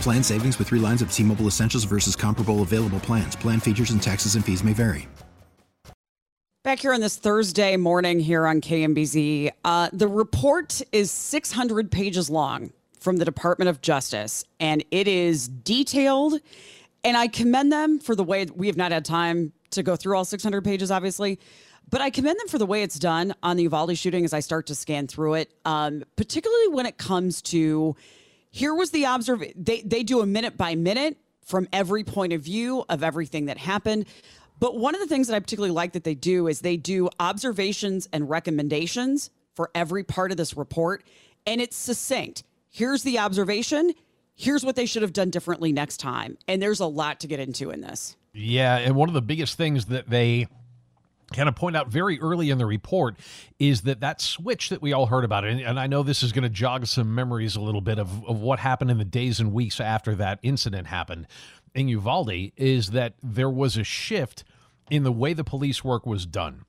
Plan savings with three lines of T Mobile Essentials versus comparable available plans. Plan features and taxes and fees may vary. Back here on this Thursday morning here on KMBZ, uh, the report is 600 pages long from the Department of Justice, and it is detailed. And I commend them for the way we have not had time to go through all 600 pages, obviously. But I commend them for the way it's done on the Uvalde shooting as I start to scan through it, um, particularly when it comes to here was the observation. They, they do a minute by minute from every point of view of everything that happened. But one of the things that I particularly like that they do is they do observations and recommendations for every part of this report. And it's succinct. Here's the observation. Here's what they should have done differently next time. And there's a lot to get into in this. Yeah. And one of the biggest things that they kind of point out very early in the report is that that switch that we all heard about and, and i know this is going to jog some memories a little bit of, of what happened in the days and weeks after that incident happened in uvalde is that there was a shift in the way the police work was done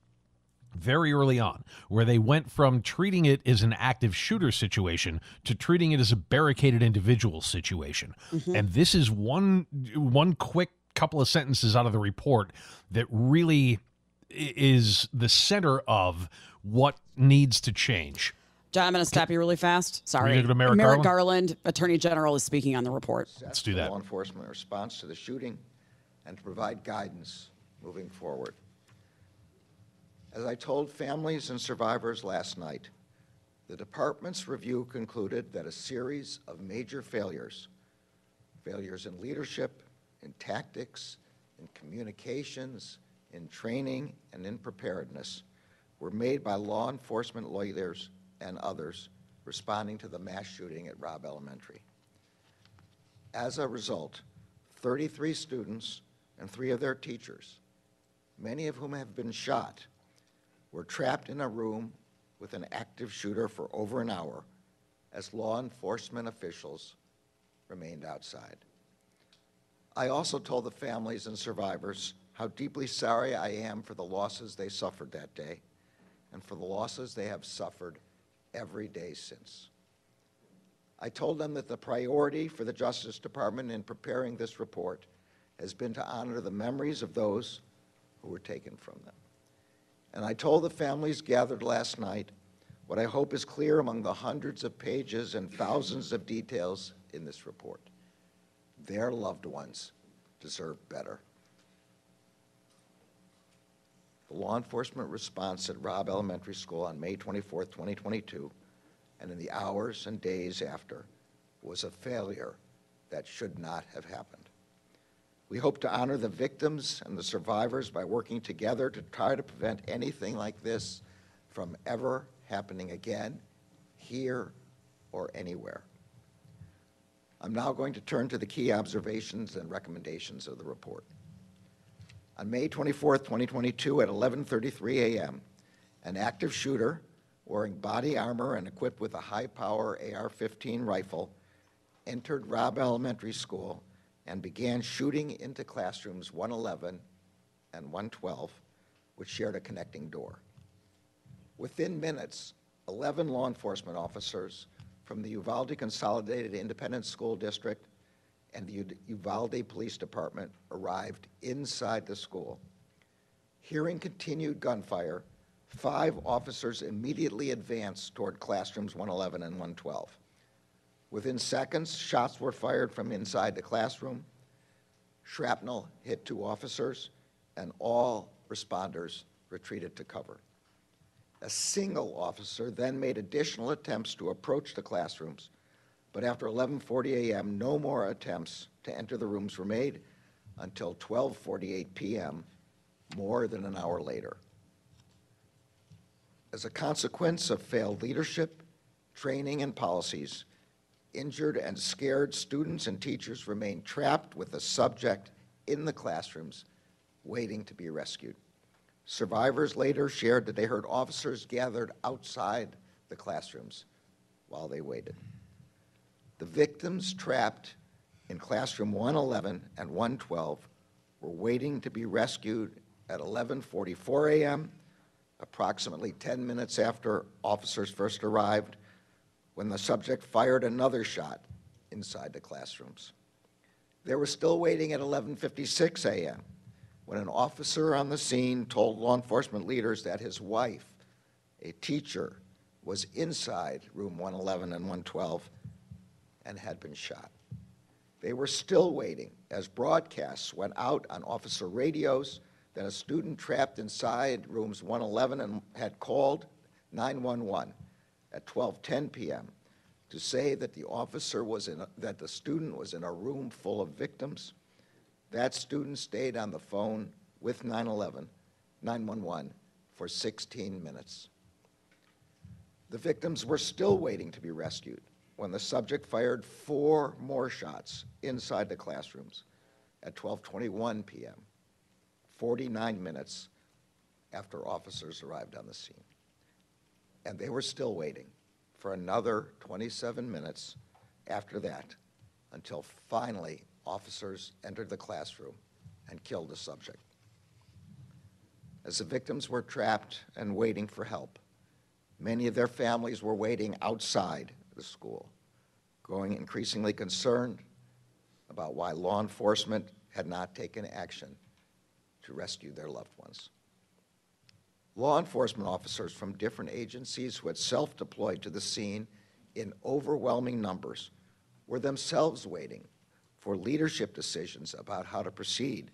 very early on, where they went from treating it as an active shooter situation to treating it as a barricaded individual situation. Mm-hmm. And this is one one quick couple of sentences out of the report that really is the center of what needs to change. John, I'm going to stop you really fast. Sorry. Merrick, Merrick Garland? Garland? Attorney General, is speaking on the report. Let's do that. Law enforcement response to the shooting and to provide guidance moving forward. As I told families and survivors last night, the department's review concluded that a series of major failures, failures in leadership, in tactics, in communications, in training and in preparedness were made by law enforcement lawyers and others responding to the mass shooting at Robb Elementary. As a result, 33 students and three of their teachers, many of whom have been shot, were trapped in a room with an active shooter for over an hour as law enforcement officials remained outside. I also told the families and survivors how deeply sorry I am for the losses they suffered that day and for the losses they have suffered every day since. I told them that the priority for the Justice Department in preparing this report has been to honor the memories of those who were taken from them. And I told the families gathered last night what I hope is clear among the hundreds of pages and thousands of details in this report. Their loved ones deserve better the law enforcement response at Robb Elementary School on May 24, 2022, and in the hours and days after, was a failure that should not have happened. We hope to honor the victims and the survivors by working together to try to prevent anything like this from ever happening again, here or anywhere. I'm now going to turn to the key observations and recommendations of the report. On May 24, 2022, at 11:33 a.m., an active shooter wearing body armor and equipped with a high-power AR-15 rifle entered Robb Elementary School and began shooting into classrooms 111 and 112, which shared a connecting door. Within minutes, 11 law enforcement officers from the Uvalde Consolidated Independent School District and the Uvalde Police Department arrived inside the school. Hearing continued gunfire, five officers immediately advanced toward classrooms 111 and 112. Within seconds, shots were fired from inside the classroom. Shrapnel hit two officers, and all responders retreated to cover. A single officer then made additional attempts to approach the classrooms, but after 11:40 a.m., no more attempts to enter the rooms were made until 12:48 p.m., more than an hour later. As a consequence of failed leadership, training, and policies, injured and scared students and teachers remain trapped with the subject in the classrooms, waiting to be rescued. Survivors later shared that they heard officers gathered outside the classrooms while they waited. The victims trapped in classroom 111 and 112 were waiting to be rescued at 11:44 a.m., approximately 10 minutes after officers first arrived, when the subject fired another shot inside the classrooms. They were still waiting at 11:56 a.m. when an officer on the scene told law enforcement leaders that his wife, a teacher, was inside room 111 and 112 and had been shot. They were still waiting as broadcasts went out on officer radios that a student trapped inside rooms 111 and had called 911 at 12:10 p.m. to say that the officer was in a, that the student was in a room full of victims. That student stayed on the phone with 911 911 for 16 minutes. The victims were still waiting to be rescued when the subject fired four more shots inside the classrooms at 12:21 p.m. 49 minutes after officers arrived on the scene. And they were still waiting for another 27 minutes after that until finally officers entered the classroom and killed the subject. As the victims were trapped and waiting for help, many of their families were waiting outside the school, growing increasingly concerned about why law enforcement had not taken action to rescue their loved ones. Law enforcement officers from different agencies who had self deployed to the scene in overwhelming numbers were themselves waiting for leadership decisions about how to proceed.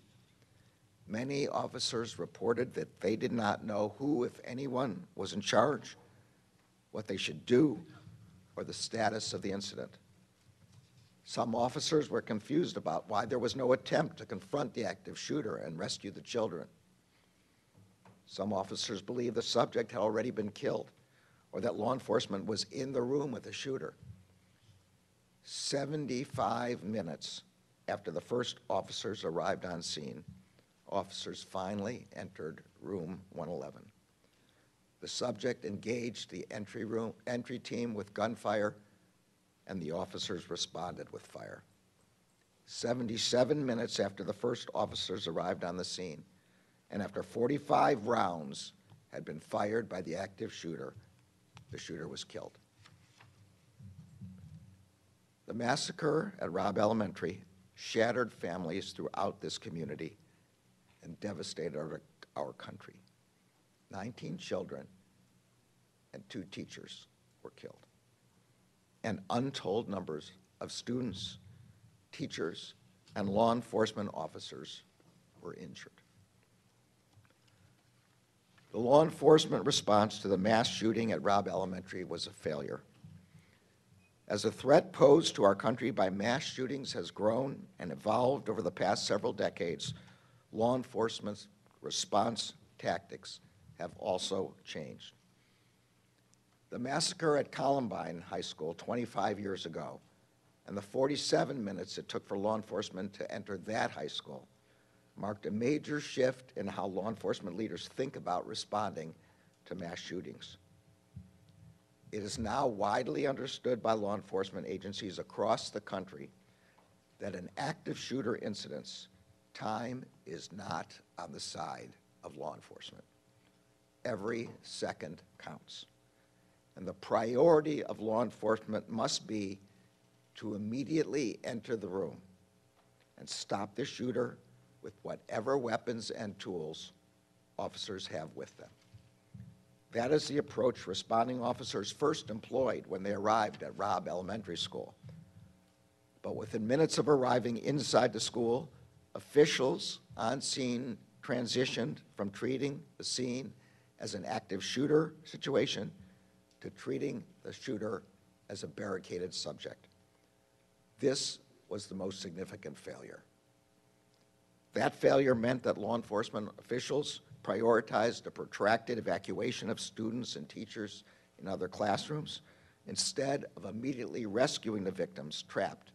Many officers reported that they did not know who, if anyone, was in charge, what they should do, or the status of the incident. Some officers were confused about why there was no attempt to confront the active shooter and rescue the children. Some officers believed the subject had already been killed or that law enforcement was in the room with the shooter. 75 minutes after the first officers arrived on scene, officers finally entered room 111. The subject engaged the entry room entry team with gunfire and the officers responded with fire. 77 minutes after the first officers arrived on the scene, and after 45 rounds had been fired by the active shooter, the shooter was killed. The massacre at Robb Elementary shattered families throughout this community and devastated our, our country. 19 children and two teachers were killed and untold numbers of students, teachers, and law enforcement officers were injured. The law enforcement response to the mass shooting at Robb Elementary was a failure. As the threat posed to our country by mass shootings has grown and evolved over the past several decades, law enforcement's response tactics have also changed. The massacre at Columbine High School 25 years ago and the 47 minutes it took for law enforcement to enter that high school marked a major shift in how law enforcement leaders think about responding to mass shootings. It is now widely understood by law enforcement agencies across the country that in active shooter incidents, time is not on the side of law enforcement. Every second counts. And the priority of law enforcement must be to immediately enter the room and stop the shooter with whatever weapons and tools officers have with them. That is the approach responding officers first employed when they arrived at Robb Elementary School. But within minutes of arriving inside the school, officials on scene transitioned from treating the scene as an active shooter situation to treating the shooter as a barricaded subject. This was the most significant failure. That failure meant that law enforcement officials prioritized a protracted evacuation of students and teachers in other classrooms instead of immediately rescuing the victims trapped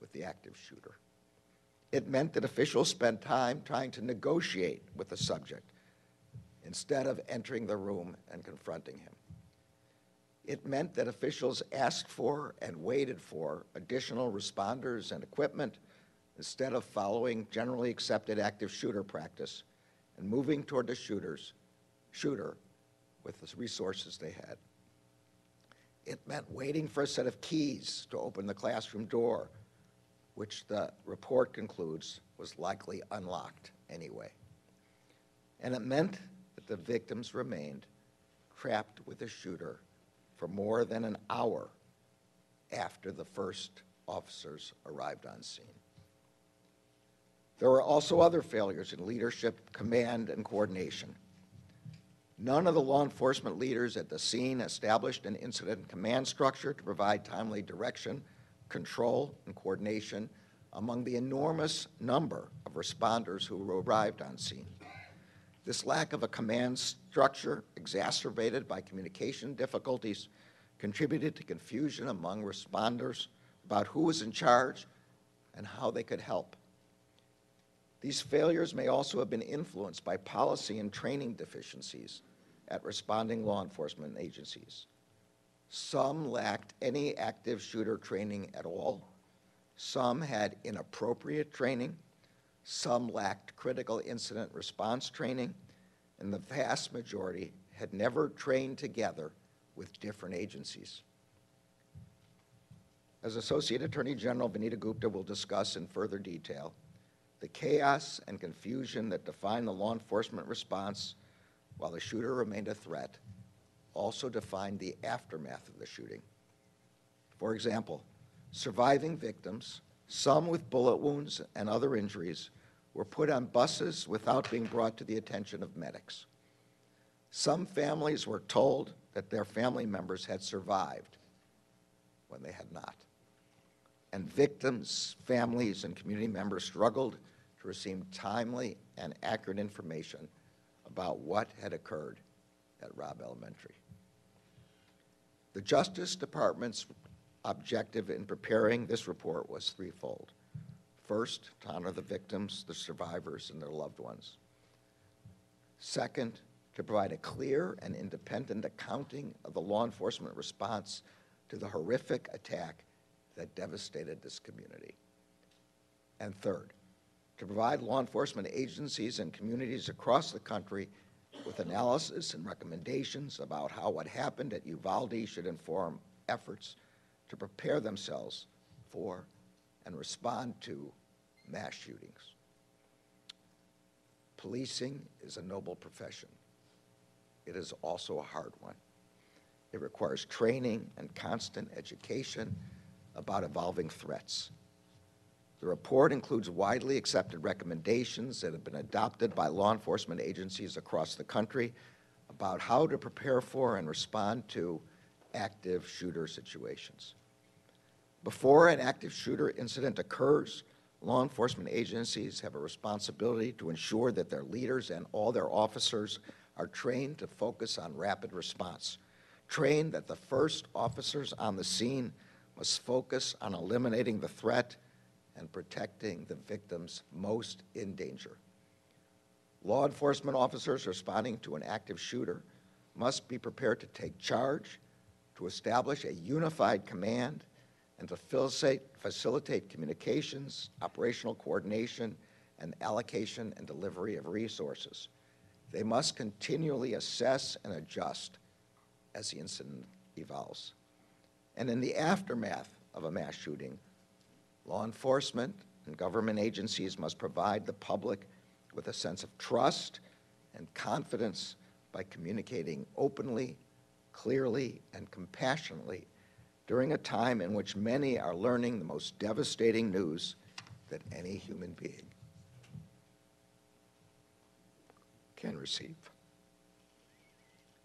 with the active shooter. It meant that officials spent time trying to negotiate with the subject instead of entering the room and confronting him. It meant that officials asked for and waited for additional responders and equipment instead of following generally accepted active shooter practice and moving toward the shooters, shooter with the resources they had. It meant waiting for a set of keys to open the classroom door, which the report concludes was likely unlocked anyway. And it meant that the victims remained trapped with the shooter for more than an hour after the first officers arrived on scene. There were also other failures in leadership, command, and coordination. None of the law enforcement leaders at the scene established an incident command structure to provide timely direction, control, and coordination among the enormous number of responders who arrived on scene. This lack of a command structure, exacerbated by communication difficulties, contributed to confusion among responders about who was in charge and how they could help. These failures may also have been influenced by policy and training deficiencies at responding law enforcement agencies. Some lacked any active shooter training at all. Some had inappropriate training. Some lacked critical incident response training. And the vast majority had never trained together with different agencies. As Associate Attorney General Vanita Gupta will discuss in further detail, the chaos and confusion that defined the law enforcement response while the shooter remained a threat also defined the aftermath of the shooting. For example, surviving victims, some with bullet wounds and other injuries, were put on buses without being brought to the attention of medics. Some families were told that their family members had survived when they had not. And victims, families, and community members struggled to receive timely and accurate information about what had occurred at Robb Elementary. The Justice Department's objective in preparing this report was threefold. First, to honor the victims, the survivors, and their loved ones. Second, to provide a clear and independent accounting of the law enforcement response to the horrific attack that devastated this community. And third, to provide law enforcement agencies and communities across the country with analysis and recommendations about how what happened at Uvalde should inform efforts to prepare themselves for and respond to mass shootings. Policing is a noble profession. It is also a hard one. It requires training and constant education about evolving threats. The report includes widely accepted recommendations that have been adopted by law enforcement agencies across the country about how to prepare for and respond to active shooter situations. Before an active shooter incident occurs, law enforcement agencies have a responsibility to ensure that their leaders and all their officers are trained to focus on rapid response, trained that the first officers on the scene must focus on eliminating the threat and protecting the victims most in danger. Law enforcement officers responding to an active shooter must be prepared to take charge, to establish a unified command, and to facilitate, communications, operational coordination, and allocation and delivery of resources. They must continually assess and adjust as the incident evolves. And in the aftermath of a mass shooting, Law enforcement and government agencies must provide the public with a sense of trust and confidence by communicating openly, clearly, and compassionately during a time in which many are learning the most devastating news that any human being can receive.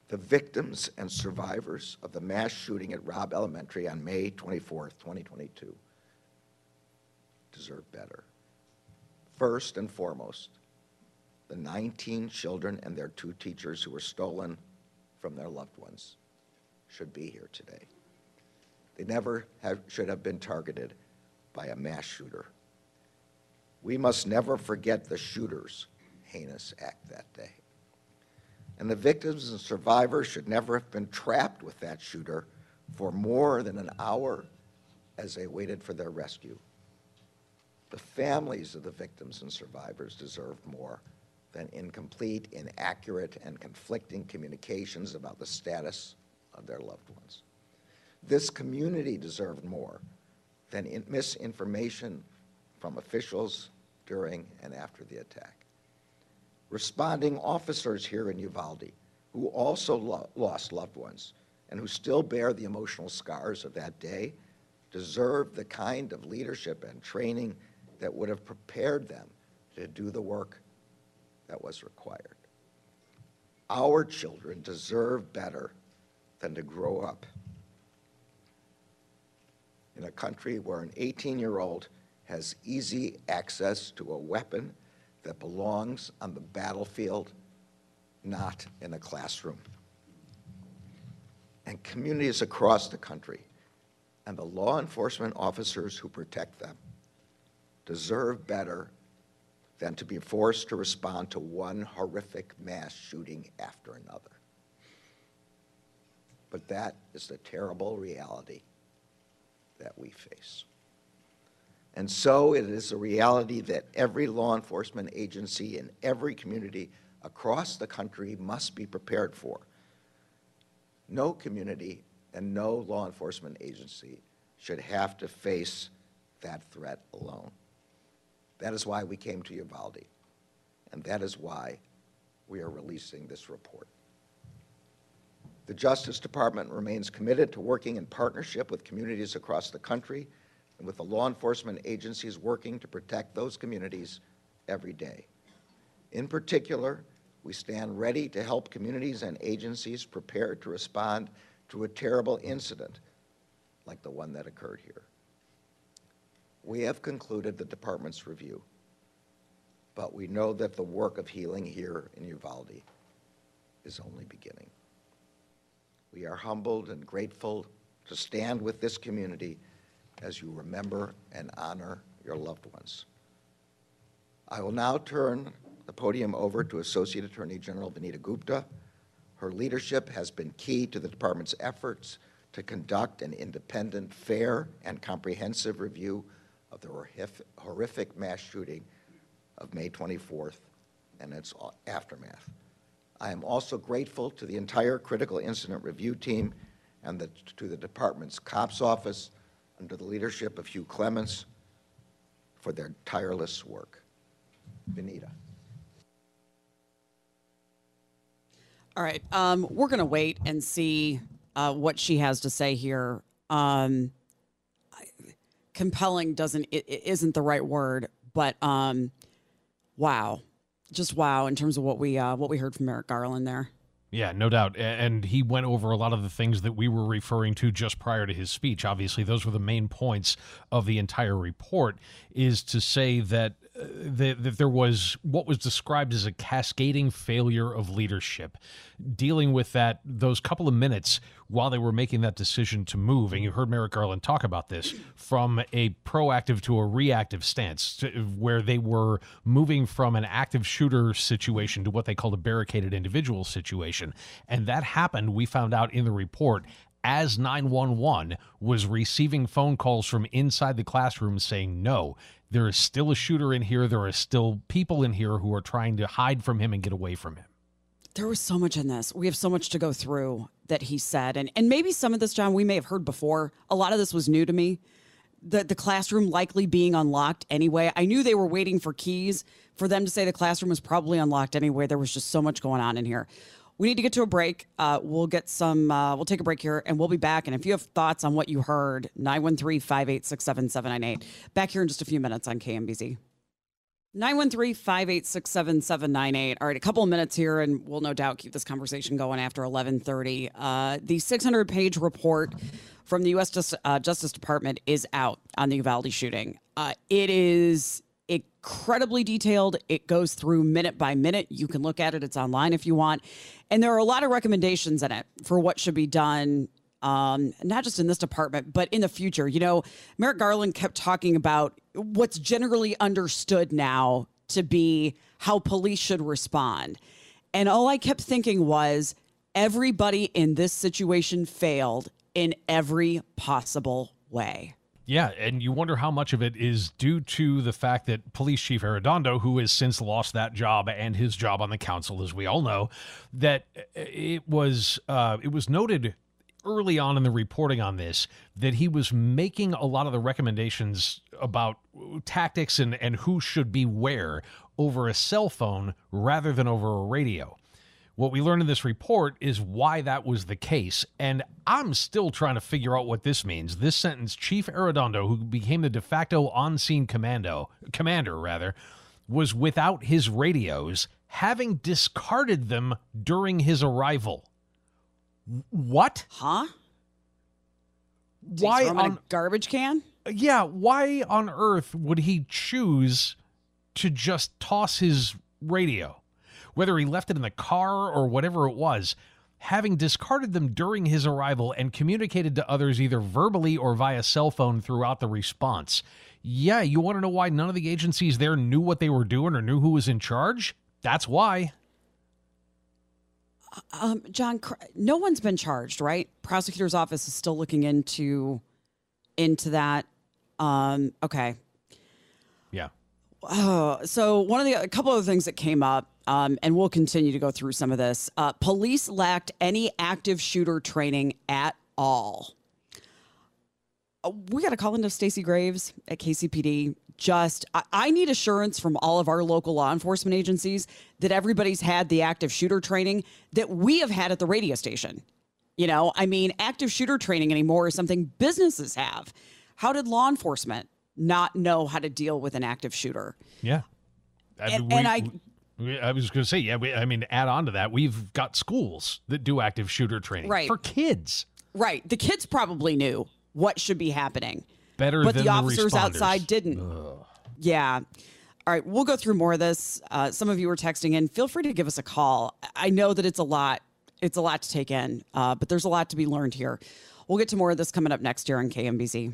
The victims and survivors of the mass shooting at Robb Elementary on May 24, 2022, deserve better. First and foremost, the 19 children and their two teachers who were stolen from their loved ones should be here today. They never have, should have been targeted by a mass shooter. We must never forget the shooter's heinous act that day. And the victims and survivors should never have been trapped with that shooter for more than an hour as they waited for their rescue. The families of the victims and survivors deserve more than incomplete, inaccurate, and conflicting communications about the status of their loved ones. This community deserved more than misinformation from officials during and after the attack. Responding officers here in Uvalde, who also lo lost loved ones and who still bear the emotional scars of that day, deserve the kind of leadership and training that would have prepared them to do the work that was required. Our children deserve better than to grow up in a country where an 18-year-old has easy access to a weapon that belongs on the battlefield, not in a classroom. And communities across the country and the law enforcement officers who protect them deserve better than to be forced to respond to one horrific mass shooting after another. But that is the terrible reality that we face. And so it is a reality that every law enforcement agency in every community across the country must be prepared for. No community and no law enforcement agency should have to face that threat alone. That is why we came to Uvalde, and that is why we are releasing this report. The Justice Department remains committed to working in partnership with communities across the country and with the law enforcement agencies working to protect those communities every day. In particular, we stand ready to help communities and agencies prepare to respond to a terrible incident like the one that occurred here. We have concluded the department's review, but we know that the work of healing here in Uvalde is only beginning. We are humbled and grateful to stand with this community as you remember and honor your loved ones. I will now turn the podium over to Associate Attorney General Vanita Gupta. Her leadership has been key to the department's efforts to conduct an independent, fair, and comprehensive review of the horrific mass shooting of May 24th and its aftermath. I am also grateful to the entire Critical Incident Review Team and the, to the Department's COPS Office under the leadership of Hugh Clements for their tireless work. Vanita. All right. Um, we're going to wait and see uh, what she has to say here. Um, compelling doesn't it, it isn't the right word, but um, wow just wow in terms of what we uh, what we heard from Merrick Garland there. Yeah, no doubt. And he went over a lot of the things that we were referring to just prior to his speech. Obviously, those were the main points of the entire report is to say that uh, that, that there was what was described as a cascading failure of leadership dealing with that those couple of minutes while they were making that decision to move and you heard merrick garland talk about this from a proactive to a reactive stance to, where they were moving from an active shooter situation to what they called a barricaded individual situation and that happened we found out in the report as 911 was receiving phone calls from inside the classroom saying, no, there is still a shooter in here. There are still people in here who are trying to hide from him and get away from him. There was so much in this. We have so much to go through that he said. And, and maybe some of this, John, we may have heard before. A lot of this was new to me. The, the classroom likely being unlocked anyway. I knew they were waiting for keys for them to say the classroom was probably unlocked anyway. There was just so much going on in here. We need to get to a break. Uh, we'll get some, uh, we'll take a break here and we'll be back. And if you have thoughts on what you heard, 913 586 7798. Back here in just a few minutes on KMBZ. 913 586 7798. All right, a couple of minutes here, and we'll no doubt keep this conversation going after 1130. Uh, the 600 page report from the U.S. Just, uh, Justice Department is out on the Uvalde shooting. Uh, it is incredibly detailed. It goes through minute by minute. You can look at it, it's online if you want. And there are a lot of recommendations in it for what should be done um, not just in this department, but in the future. You know, Merrick Garland kept talking about what's generally understood now to be how police should respond. And all I kept thinking was everybody in this situation failed in every possible way. Yeah, and you wonder how much of it is due to the fact that Police Chief Arredondo, who has since lost that job and his job on the council, as we all know, that it was uh, it was noted early on in the reporting on this that he was making a lot of the recommendations about tactics and, and who should be where over a cell phone rather than over a radio. What we learned in this report is why that was the case. And I'm still trying to figure out what this means. This sentence Chief Arredondo, who became the de facto on scene commando, commander, rather, was without his radios, having discarded them during his arrival. What? Huh? Why on a garbage can? Yeah, why on earth would he choose to just toss his radio? Whether he left it in the car or whatever it was, having discarded them during his arrival and communicated to others either verbally or via cell phone throughout the response. Yeah, you want to know why none of the agencies there knew what they were doing or knew who was in charge? That's why. Um, John, no one's been charged, right? Prosecutor's office is still looking into into that. Um, okay. Yeah. Oh, so one of the a couple of things that came up, um, and we'll continue to go through some of this. Uh, police lacked any active shooter training at all. Uh, we got to call into Stacey Graves at KCPD just I, I, need assurance from all of our local law enforcement agencies that everybody's had the active shooter training that we have had at the radio station. You know, I mean, active shooter training anymore is something businesses have. How did law enforcement not know how to deal with an active shooter? Yeah. I and, we, and I. I was going to say, yeah. We, I mean, add on to that, we've got schools that do active shooter training right. for kids. Right. The kids probably knew what should be happening better but the officers the outside didn't. Ugh. Yeah. All right, we'll go through more of this. Uh, some of you were texting in. Feel free to give us a call. I know that it's a lot. It's a lot to take in, uh, but there's a lot to be learned here. We'll get to more of this coming up next year on KMBZ.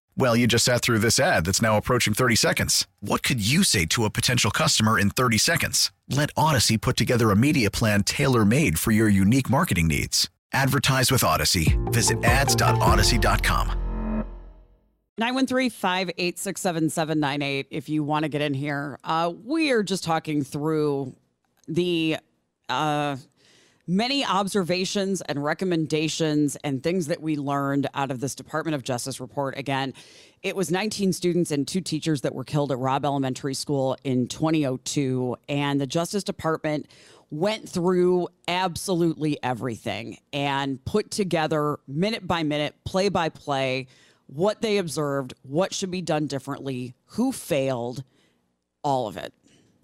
Well, you just sat through this ad that's now approaching 30 seconds. What could you say to a potential customer in 30 seconds? Let Audacy put together a media plan tailor made for your unique marketing needs. Advertise with Audacy. Visit ads.audacy.com. 913 586 7798 if you want to get in here. Uh, we are just talking through the uh, many observations and recommendations and things that we learned out of this Department of Justice report. Again, it was 19 students and two teachers that were killed at Robb Elementary School in 2002. And the Justice Department went through absolutely everything and put together minute by minute, play by play, what they observed, what should be done differently, who failed, all of it.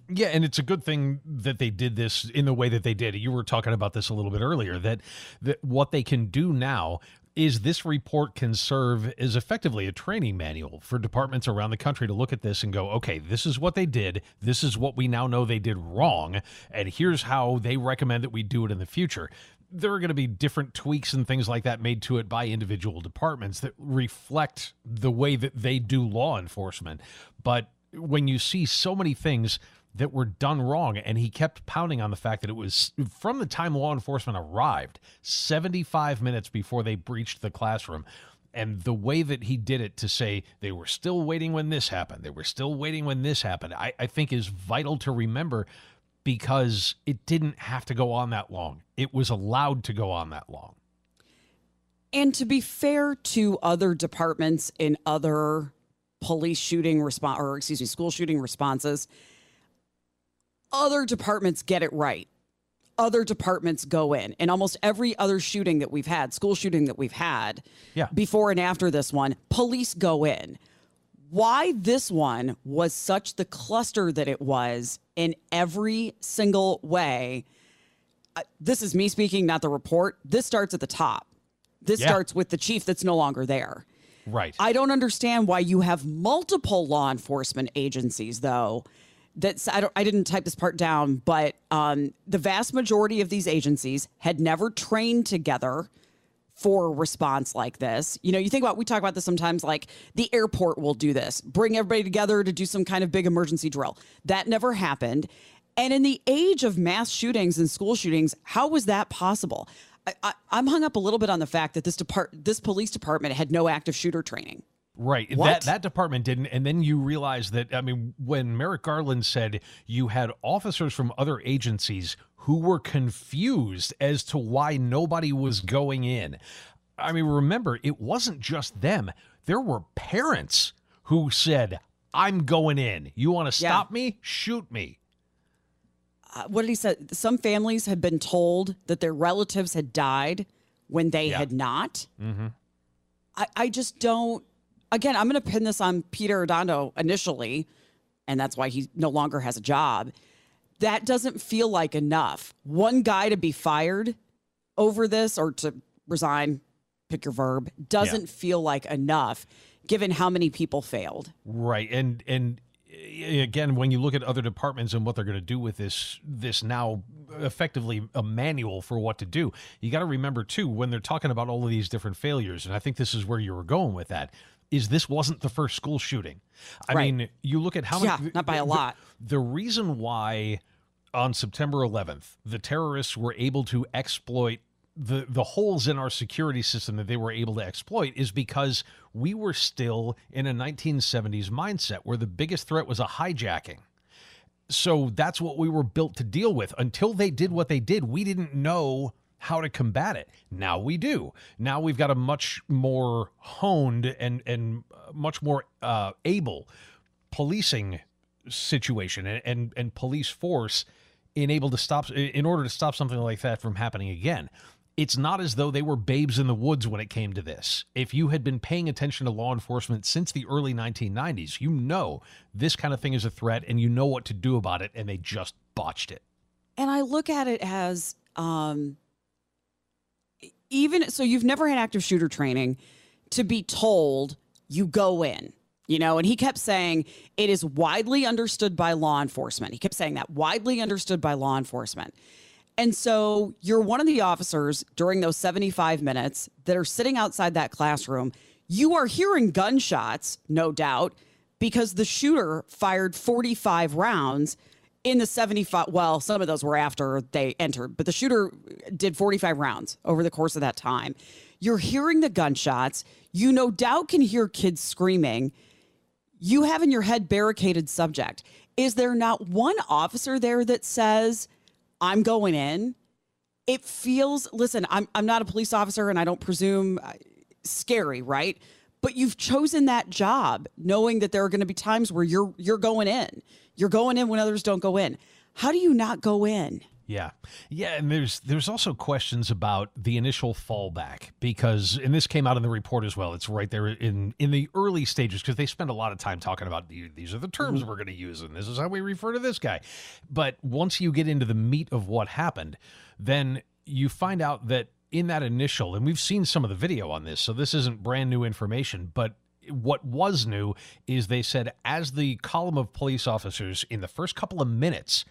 Yeah, and it's a good thing that they did this in the way that they did. You were talking about this a little bit earlier that that what they can do now is this report can serve as effectively a training manual for departments around the country to look at this and go, okay, this is what they did. This is what we now know they did wrong. And here's how they recommend that we do it in the future. There are going to be different tweaks and things like that made to it by individual departments that reflect the way that they do law enforcement. But when you see so many things that were done wrong. And he kept pounding on the fact that it was from the time law enforcement arrived, 75 minutes before they breached the classroom. And the way that he did it to say they were still waiting when this happened, they were still waiting when this happened, I, I think is vital to remember because it didn't have to go on that long. It was allowed to go on that long. And to be fair to other departments in other police shooting response or excuse me, school shooting responses, other departments get it right. Other departments go in. And almost every other shooting that we've had, school shooting that we've had, yeah. before and after this one, police go in. Why this one was such the cluster that it was in every single way. Uh, this is me speaking, not the report. This starts at the top. This yeah. starts with the chief that's no longer there. Right. I don't understand why you have multiple law enforcement agencies, though, that's I, I didn't type this part down, but um, the vast majority of these agencies had never trained together for response like this. You know, you think about we talk about this sometimes like the airport will do this, bring everybody together to do some kind of big emergency drill. That never happened. And in the age of mass shootings and school shootings, how was that possible? I, am hung up a little bit on the fact that this depart this police department had no active shooter training. Right. What? That that department didn't. And then you realize that I mean, when Merrick Garland said you had officers from other agencies who were confused as to why nobody was going in. I mean, remember, it wasn't just them. There were parents who said, I'm going in. You want to stop yeah. me? Shoot me. Uh, what did he say? Some families had been told that their relatives had died when they yeah. had not. Mm-hmm. I, I just don't again, I'm going to pin this on Peter Arredondo initially, and that's why he no longer has a job. That doesn't feel like enough. One guy to be fired over this or to resign, pick your verb, doesn't yeah. feel like enough given how many people failed. Right. And and eh, again when you look at other departments and what they're going to do with this this now effectively a manual for what to do you got to remember too when they're talking about all of these different failures and i think this is where you were going with that is this wasn't the first school shooting. I right. mean, you look at how yeah, many. not by a lot. The, the reason why on September 11th the terrorists were able to exploit the the holes in our security system that they were able to exploit is because we were still in a 1970s mindset where the biggest threat was a hijacking. So that's what we were built to deal with. Until they did what they did, we didn't know how to combat it. Now we do. Now we've got a much more honed and and much more uh, able policing situation and, and and police force in able to stop in order to stop something like that from happening again. It's not as though they were babes in the woods when it came to this. If you had been paying attention to law enforcement since the early 1990s, you know this kind of thing is a threat and you know what to do about it, and they just botched it. And I look at it as um, even so you've never had active shooter training to be told you go in you know? And he kept saying it is widely understood by law enforcement. He kept saying that widely understood by law enforcement. And so you're one of the officers during those 75 minutes that are sitting outside that classroom. You are hearing gunshots no doubt because the shooter fired 45 rounds in the 75 well some of those were after they entered but the shooter did 45 rounds over the course of that time. You're hearing the gunshots. You no doubt can hear kids screaming. You have in your head barricaded subject. Is there not one officer there that says i'm going in it feels listen i'm, I'm not a police officer and i don't presume uh, scary right? But you've chosen that job knowing that there are going to be times where you're you're going in you're going in when others don't go in how do you not go in yeah. Yeah, and there's there's also questions about the initial fallback because and this came out in the report as well. It's right there in in the early stages because they spend a lot of time talking about these are the terms mm-hmm. we're going to use and this is how we refer to this guy. But once you get into the meat of what happened, then you find out that in that initial and we've seen some of the video on this, so this isn't brand new information, but what was new is they said as the column of police officers in the first couple of minutes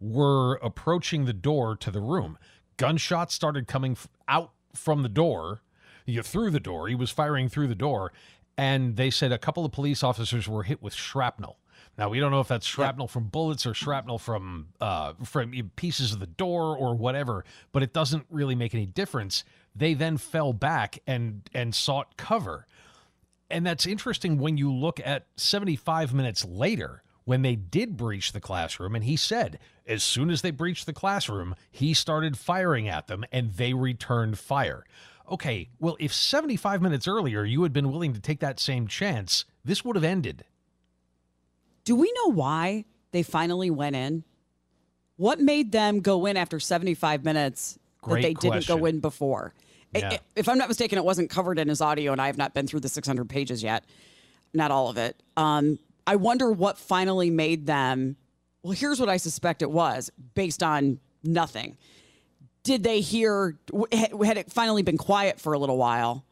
were approaching the door to the room. Gunshots started coming out from the door, you through the door. He was firing through the door, and they said a couple of police officers were hit with shrapnel. Now we don't know if that's shrapnel from bullets or shrapnel from uh, from pieces of the door or whatever, but it doesn't really make any difference. They then fell back and and sought cover, and that's interesting when you look at 75 minutes later when they did breach the classroom. And he said, as soon as they breached the classroom, he started firing at them and they returned fire. Okay, well, if 75 minutes earlier you had been willing to take that same chance, this would have ended. Do we know why they finally went in? What made them go in after 75 minutes Great that they question. didn't go in before? Yeah. If I'm not mistaken, it wasn't covered in his audio, and I have not been through the 600 pages yet. Not all of it. Um, I wonder what finally made them. Well, here's what I suspect it was based on nothing. Did they hear, had it finally been quiet for a little while?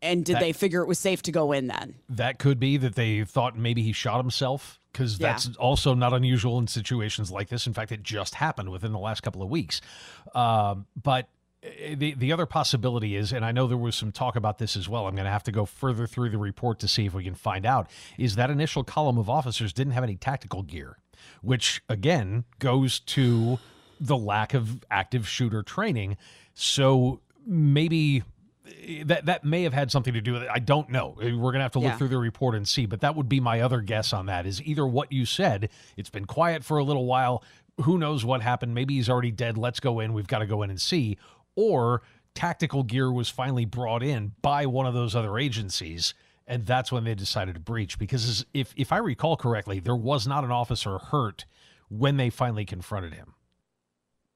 And did that, they figure it was safe to go in then? That could be that they thought maybe he shot himself because that's yeah. also not unusual in situations like this. In fact, it just happened within the last couple of weeks. Um, but the the other possibility is, and I know there was some talk about this as well. I'm going to have to go further through the report to see if we can find out. Is that initial column of officers didn't have any tactical gear, which again goes to the lack of active shooter training. So maybe eh, that that may have had something to do with it. I don't know. Eh, we're gonna have to look yeah. through the report and see. But that would be my other guess on that. Is either what you said. It's been quiet for a little while. Who knows what happened? Maybe he's already dead. Let's go in. We've got to go in and see or tactical gear was finally brought in by one of those other agencies and that's when they decided to breach. Because if if I recall correctly there was not an officer hurt when they finally confronted him.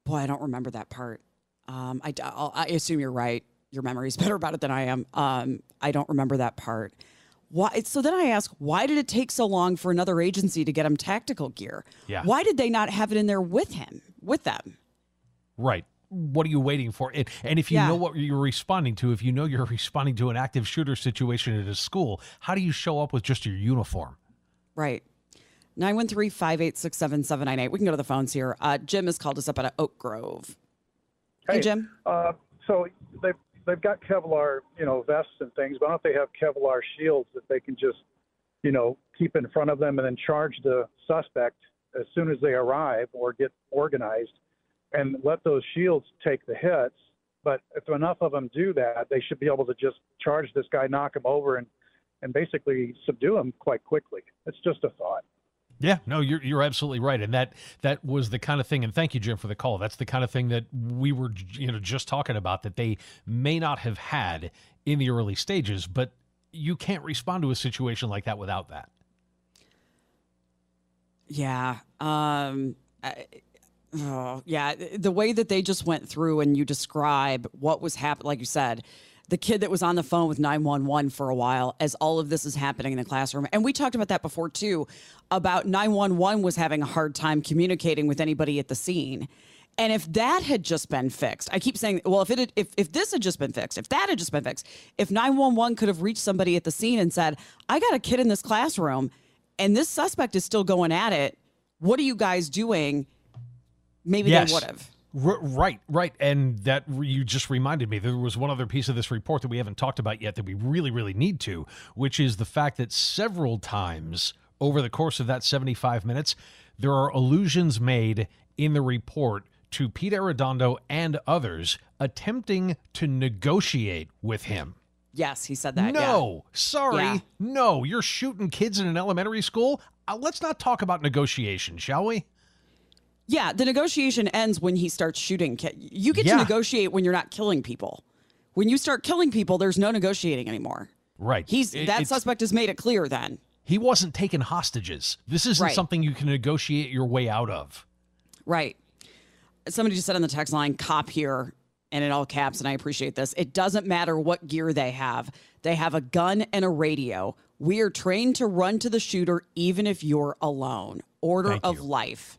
Boy I don't remember that part. Um, I, I'll, I assume you're right. Your memory is better about it than I am. Um, I don't remember that part. Why so then I ask why did it take so long for another agency to get him tactical gear? Yeah. why did they not have it in there with him with them? Right what are you waiting for? And, and if you yeah. know what you're responding to, if you know you're responding to an active shooter situation at a school, how do you show up with just your uniform? Right. 913 586 7798. We can go to the phones here. Uh, Jim has called us up at Oak Grove. Hey, hey Jim. Uh, so they've, they've got Kevlar, you know, vests and things, but don't they have Kevlar shields that they can just, you know, keep in front of them and then charge the suspect as soon as they arrive or get organized? And let those shields take the hits. But if enough of them do that, they should be able to just charge this guy, knock him over, and and basically subdue him quite quickly. It's just a thought. Yeah, no, you're you're absolutely right, and that that was the kind of thing. And thank you, Jim, for the call. That's the kind of thing that we were, you know, just talking about that they may not have had in the early stages, but you can't respond to a situation like that without that. Yeah, um, I, Oh, yeah. The way that they just went through and you describe what was happening, like you said, the kid that was on the phone with 911 for a while as all of this is happening in the classroom. And we talked about that before too, about 911 was having a hard time communicating with anybody at the scene. And if that had just been fixed, I keep saying, well, if it had, if if this had just been fixed, if that had just been fixed, if 911 could have reached somebody at the scene and said, "I got a kid in this classroom and this suspect is still going at it. What are you guys doing?" Maybe yes. they would have. R- right, right. And that you just reminded me there was one other piece of this report that we haven't talked about yet that we really, really need to, which is the fact that several times over the course of that 75 minutes, there are allusions made in the report to Pete Arredondo and others attempting to negotiate with him. Yes, he said that. No, yeah. sorry. Yeah. No, you're shooting kids in an elementary school. Uh, let's not talk about negotiation, shall we? Yeah, the negotiation ends when he starts shooting. You get Yeah. to negotiate when you're not killing people. When you start killing people, there's no negotiating anymore. Right. He's It- that suspect has made it clear then. He wasn't taking hostages. This isn't Right. something you can negotiate your way out of. Right. Somebody just said on the text line, cop here, and in all caps, and I appreciate this. It doesn't matter what gear they have, they have a gun and a radio. We are trained to run to the shooter even if you're alone. Order Thank of you. life.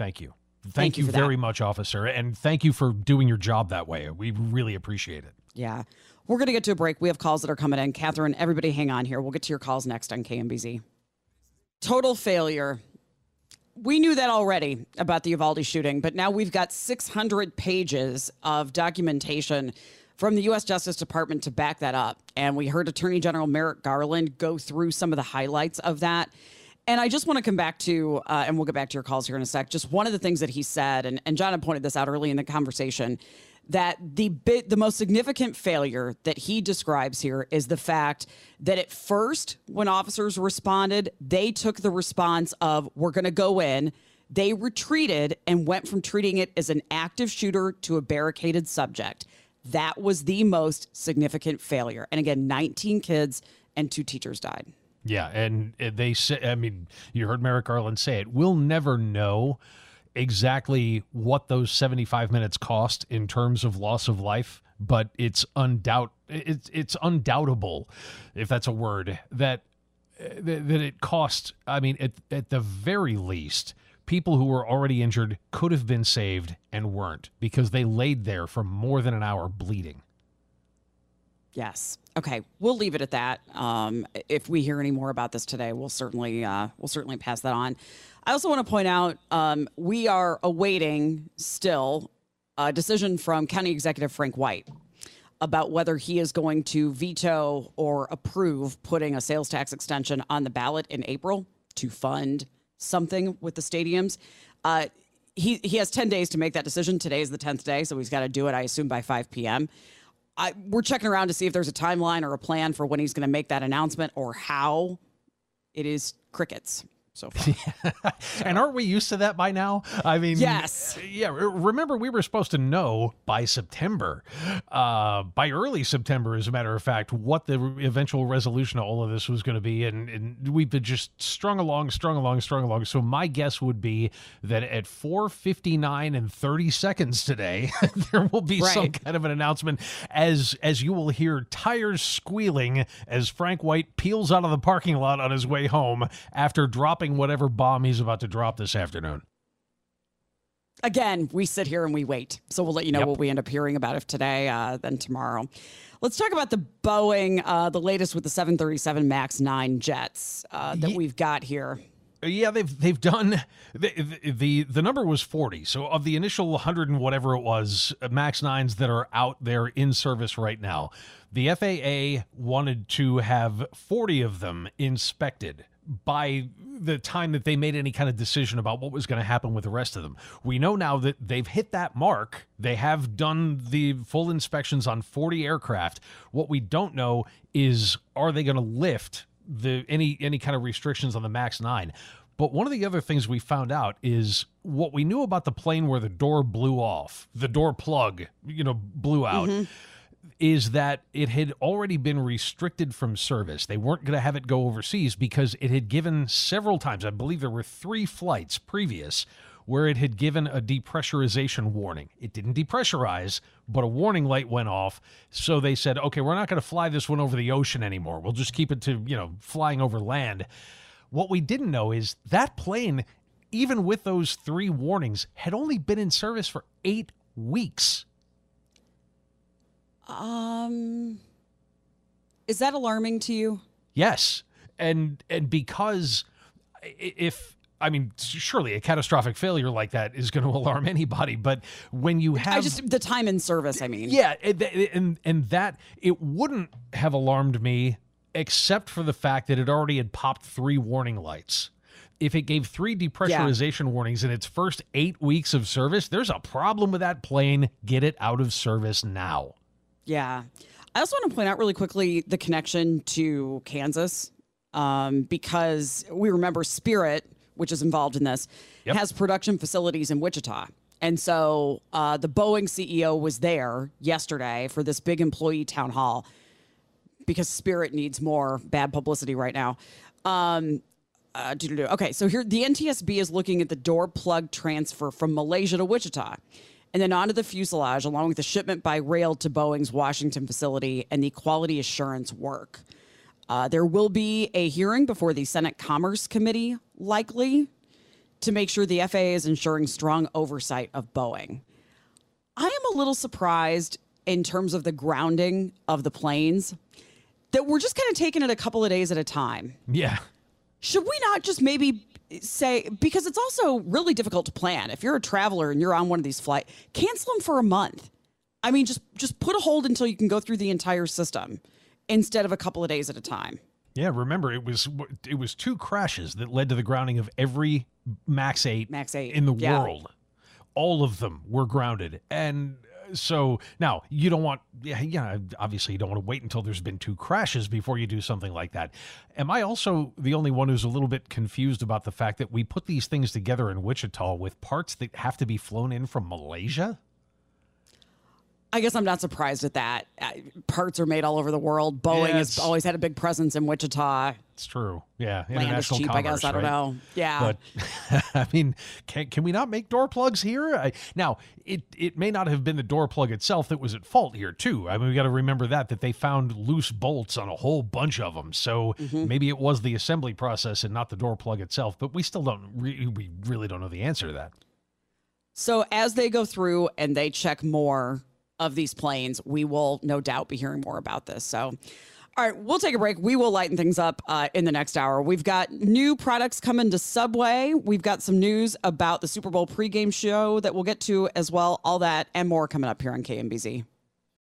Thank you. Thank, Thank you you for that. very much, officer. And thank you for doing your job that way. We really appreciate it. Yeah. We're going to get to a break. We have calls that are coming in. Catherine, everybody hang on here. We'll get to your calls next on KMBZ. Total failure. We knew that already about the Uvalde shooting, but now we've got 600 pages of documentation from the U.S. Justice Department to back that up. And we heard Attorney General Merrick Garland go through some of the highlights of that. And I just want to come back to, uh, and we'll get back to your calls here in a sec. Just one of the things that he said, and, and John had pointed this out early in the conversation, that the bit, the most significant failure that he describes here is the fact that at first, when officers responded, they took the response of "We're going to go in." They retreated and went from treating it as an active shooter to a barricaded subject. That was the most significant failure. And again, 19 kids and two teachers died. Yeah, and uh, they say, I mean, you heard Merrick Garland say it. We'll never know exactly what those 75 minutes cost in terms of loss of life, but it's undoubt it's it's undoubtable, if that's a word, that that, that it cost. I mean, at at the very least. People who were already injured could have been saved and weren't because they laid there for more than an hour bleeding. Yes. Okay. We'll leave it at that. Um, if we hear any more about this today, we'll certainly uh, we'll certainly pass that on. I also want to point out um, we are awaiting still a decision from County Executive Frank White about whether he is going to veto or approve putting a sales tax extension on the ballot in April to fund something with the stadiums. Uh, he he has ten days to make that decision. Today is the tenth day, so he's got to do it. I assume by five p.m. I, we're checking around to see if there's a timeline or a plan for when he's going to make that announcement or how. It is crickets so far. and aren't we used to that by now? I mean, Yes. Yeah. Remember, we were supposed to know by September, uh, by early September, as a matter of fact, what the eventual resolution of all of this was going to be. And, and we've been just strung along, strung along, strung along. So my guess would be that at 4:59 and 30 seconds today, there will be some kind of an announcement as as you will hear tires squealing as Frank White peels out of the parking lot on his way home after dropping whatever bomb he's about to drop this afternoon. Again, we sit here and we wait. So we'll let you know Yep. what we end up hearing about if today, uh, then tomorrow. Let's talk about the Boeing, uh, the latest with the 737 MAX 9 jets uh, that Ye- we've got here. Yeah, they've they've done the, the the number was 40. So of the initial 100 and whatever it was uh, Max 9s that are out there in service right now, the FAA wanted to have 40 of them inspected by the time that they made any kind of decision about what was going to happen with the rest of them. We know now that they've hit that mark. They have done the full inspections on 40 aircraft. What we don't know is are they going to lift the any any kind of restrictions on the Max 9. But one of the other things we found out is what we knew about the plane where the door blew off, the door plug, you know, blew out mm-hmm. Is that it had already been restricted from service. They weren't going to have it go overseas because it had given several times, I believe there were three flights previous, where it had given a depressurization warning. It didn't depressurize, but a warning light went off. So they said, okay, we're not going to fly this one over the ocean anymore. We'll just keep it to, you know, flying over land. What we didn't know is that plane, even with those three warnings, had only been in service for eight weeks. Um, is that alarming to you? Yes, and and because if I mean surely a catastrophic failure like that is going to alarm anybody, but when you have I just the time in service. I mean, yeah, and and and that it wouldn't have alarmed me except for the fact that it already had popped three warning lights. If it gave three depressurization warnings in its first eight weeks of service, there's a problem with that plane. Get it out of service now. Yeah. I also want to point out really quickly the connection to Kansas um, because we remember Spirit which is involved in this, Yep. has production facilities in Wichita. And so uh, the Boeing CEO was there yesterday for this big employee town hall because Spirit needs more bad publicity right now. Um, uh, okay, so here the NTSB is looking at the door plug transfer from Malaysia to Wichita and then onto the fuselage, along with the shipment by rail to Boeing's Washington facility and the quality assurance work. Uh, there will be a hearing before the Senate Commerce Committee, likely, to make sure the FAA is ensuring strong oversight of Boeing. I am a little surprised in terms of the grounding of the planes that we're just kind of taking it a couple of days at a time. Yeah. Should we not just maybe say because it's also really difficult to plan. If you're a traveler and you're on one of these flights, cancel them for a month. I mean, just just put a hold until you can go through the entire system instead of a couple of days at a time. Yeah, remember it was it was two crashes that led to the grounding of every Max 8 Max 8, in the yeah. world. All of them were grounded. And so now you don't want yeah, yeah, obviously you don't want to wait until there's been two crashes before you do something like that. Am I also the only one who's a little bit confused about the fact that we put these things together in Wichita with parts that have to be flown in from Malaysia? I guess I'm not surprised at that. Uh, Parts are made all over the world. Boeing Yeah, has always had a big presence in Wichita. It's true. Yeah, Land is cheap, I guess. commerce, I don't right? know. Yeah. But I mean, can can we not make door plugs here? I, now, it it may not have been the door plug itself that was at fault here too. I mean, we got to remember that that they found loose bolts on a whole bunch of them. So Mm-hmm. maybe it was the assembly process and not the door plug itself. But we still don't. Re- we really don't know the answer to that. So as they go through and they check more of these planes, we will no doubt be hearing more about this. So, all right, we'll take a break. We will lighten things up uh, in the next hour. We've got new products coming to Subway. We've got some news about the Super Bowl pregame show that we'll get to as well. All that and more coming up here on KMBZ.